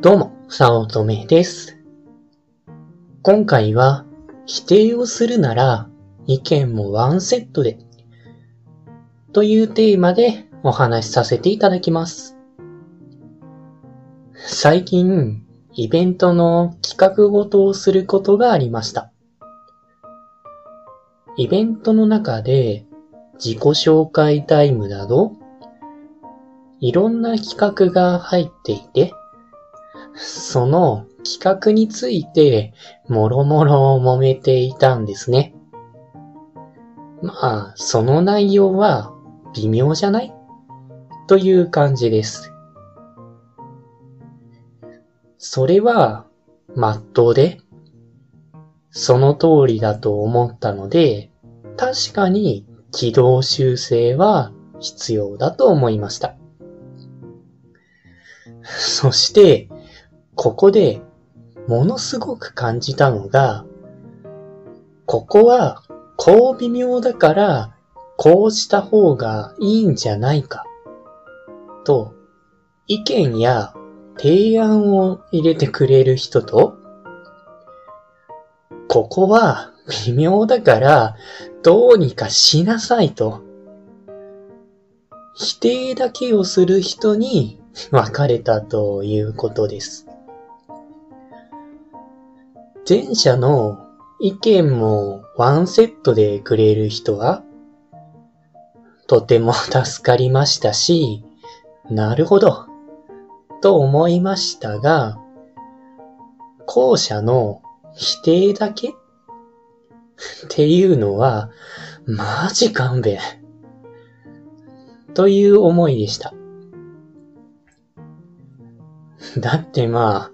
どうも、さおとめです。今回は、否定をするなら、意見もワンセットで、というテーマでお話しさせていただきます。最近、イベントの企画ごとをすることがありました。イベントの中で、自己紹介タイムなど、いろんな企画が入っていて、その企画について、もろもろ揉めていたんですね。まあ、その内容は微妙じゃない？という感じです。それは、まっとうで、その通りだと思ったので、確かに軌道修正は必要だと思いました。そして、ここでものすごく感じたのが、ここはこう微妙だから、こうした方がいいんじゃないか、と意見や提案を入れてくれる人と、ここは微妙だから、どうにかしなさいと、否定だけをする人に分かれたということです。前者の意見もワンセットでくれる人は、とても助かりましたし、なるほど、と思いましたが、後者の否定だけ っていうのは、マジ勘弁。という思いでした。だってまあ、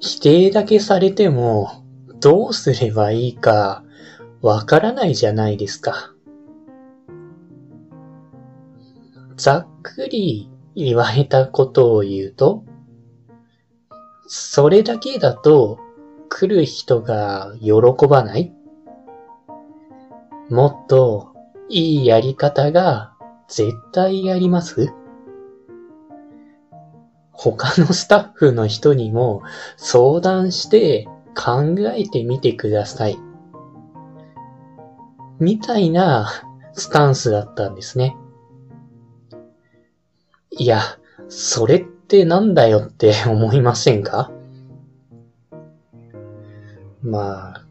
否定だけされても、どうすればいいか、わからないじゃないですか。ざっくり言われたことを言うと、それだけだと来る人が喜ばないもっといいやり方が絶対あります他のスタッフの人にも相談して考えてみてください。みたいなスタンスだったんですね。いや、それってなんだよって思いませんか？まあ、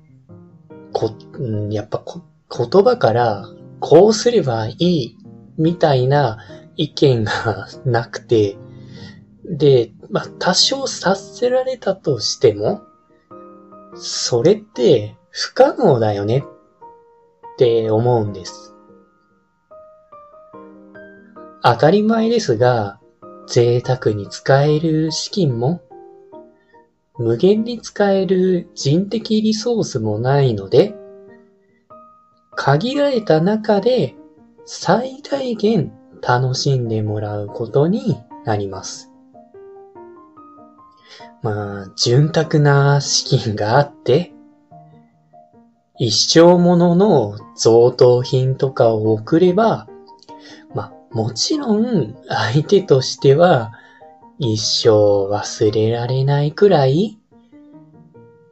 こ、んやっぱこ言葉からこうすればいいみたいな意見がなくて、で、まあ多少察せられたとしても、それって不可能だよねって思うんです。当たり前ですが、贅沢に使える資金も、無限に使える人的リソースもないので、限られた中で最大限楽しんでもらうことになります。まあ、潤沢な資金があって、一生ものの贈答品とかを送れば、まあ、もちろん相手としては一生忘れられないくらい、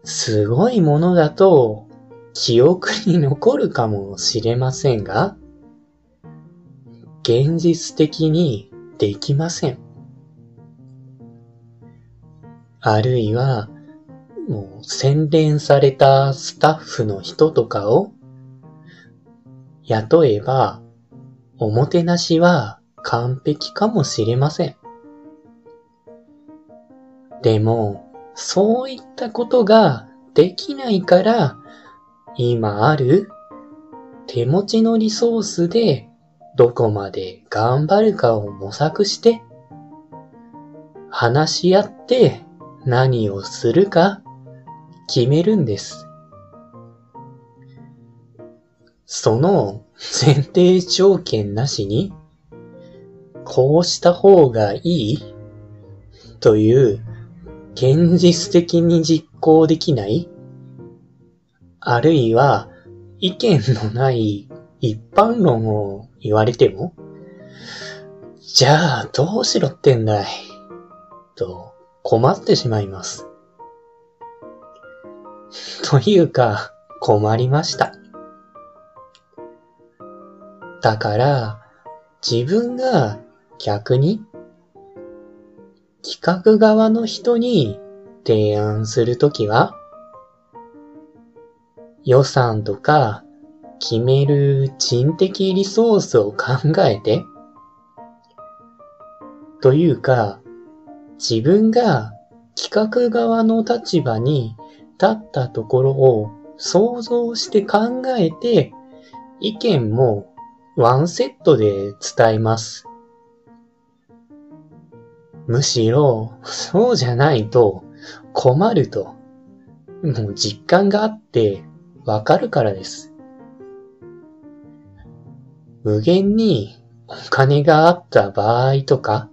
すごいものだと記憶に残るかもしれませんが、現実的にできません。あるいは、もう洗練されたスタッフの人とかを雇えば、おもてなしは完璧かもしれません。でも、そういったことができないから、今ある手持ちのリソースでどこまで頑張るかを模索して、話し合って何をするか決めるんです。その前提条件なしに、こうした方がいいという現実的に実行できないあるいは意見のない一般論を言われても、じゃあどうしろってんだいと困ってしまいます。というか、困りました。だから、自分が逆に企画側の人に提案するときは、予算とか決める人的リソースを考えて、というか、自分が企画側の立場に立ったところを想像して考えて、意見もワンセットで伝えます。むしろ、そうじゃないと困ると、もう実感があってわかるからです。無限にお金があった場合とか、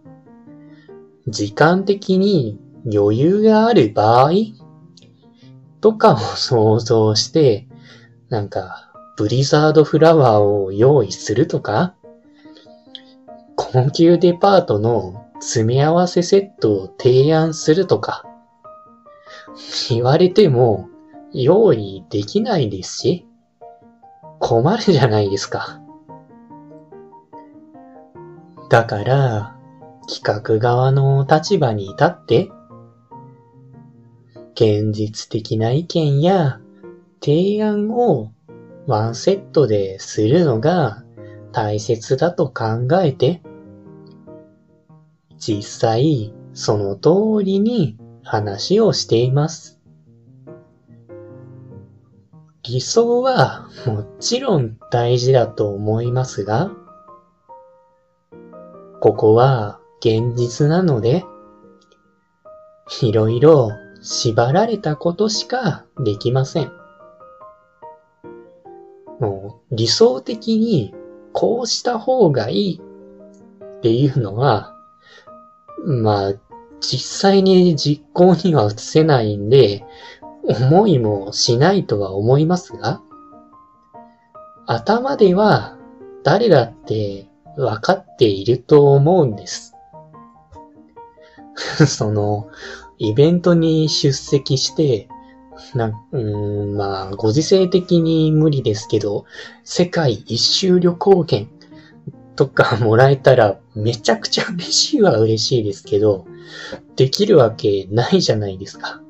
時間的に余裕がある場合とかを想像して、なんか、ブリザードフラワーを用意するとか、高級デパートの詰め合わせセットを提案するとか、言われても用意できないですし、困るじゃないですか。だから、企画側の立場に立って、現実的な意見や提案をワンセットでするのが大切だと考えて、実際その通りに話をしています。理想はもちろん大事だと思いますが、ここは現実なので、いろいろ縛られたことしかできません。もう理想的にこうした方がいいっていうのは、まあ、実際に実行には移せないんで、思いもしないとは思いますが、頭では誰だって分かっていると思うんです。その、イベントに出席して、な、うん、まあ、ご時世的に無理ですけど、世界一周旅行券とかもらえたらめちゃくちゃ嬉しいは嬉しいですけど、できるわけないじゃないですか。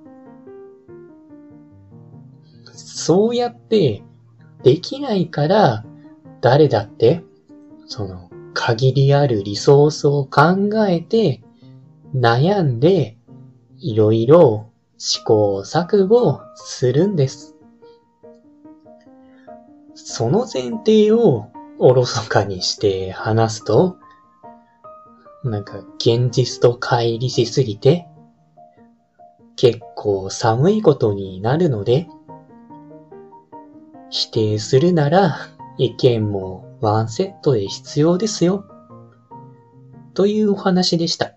そうやってできないから、誰だって、その、限りあるリソースを考えて、悩んで、いろいろ試行錯誤するんです。その前提をおろそかにして話すと、なんか現実と乖離しすぎて、結構寒いことになるので、否定するなら意見もワンセットで必要ですよ。というお話でした。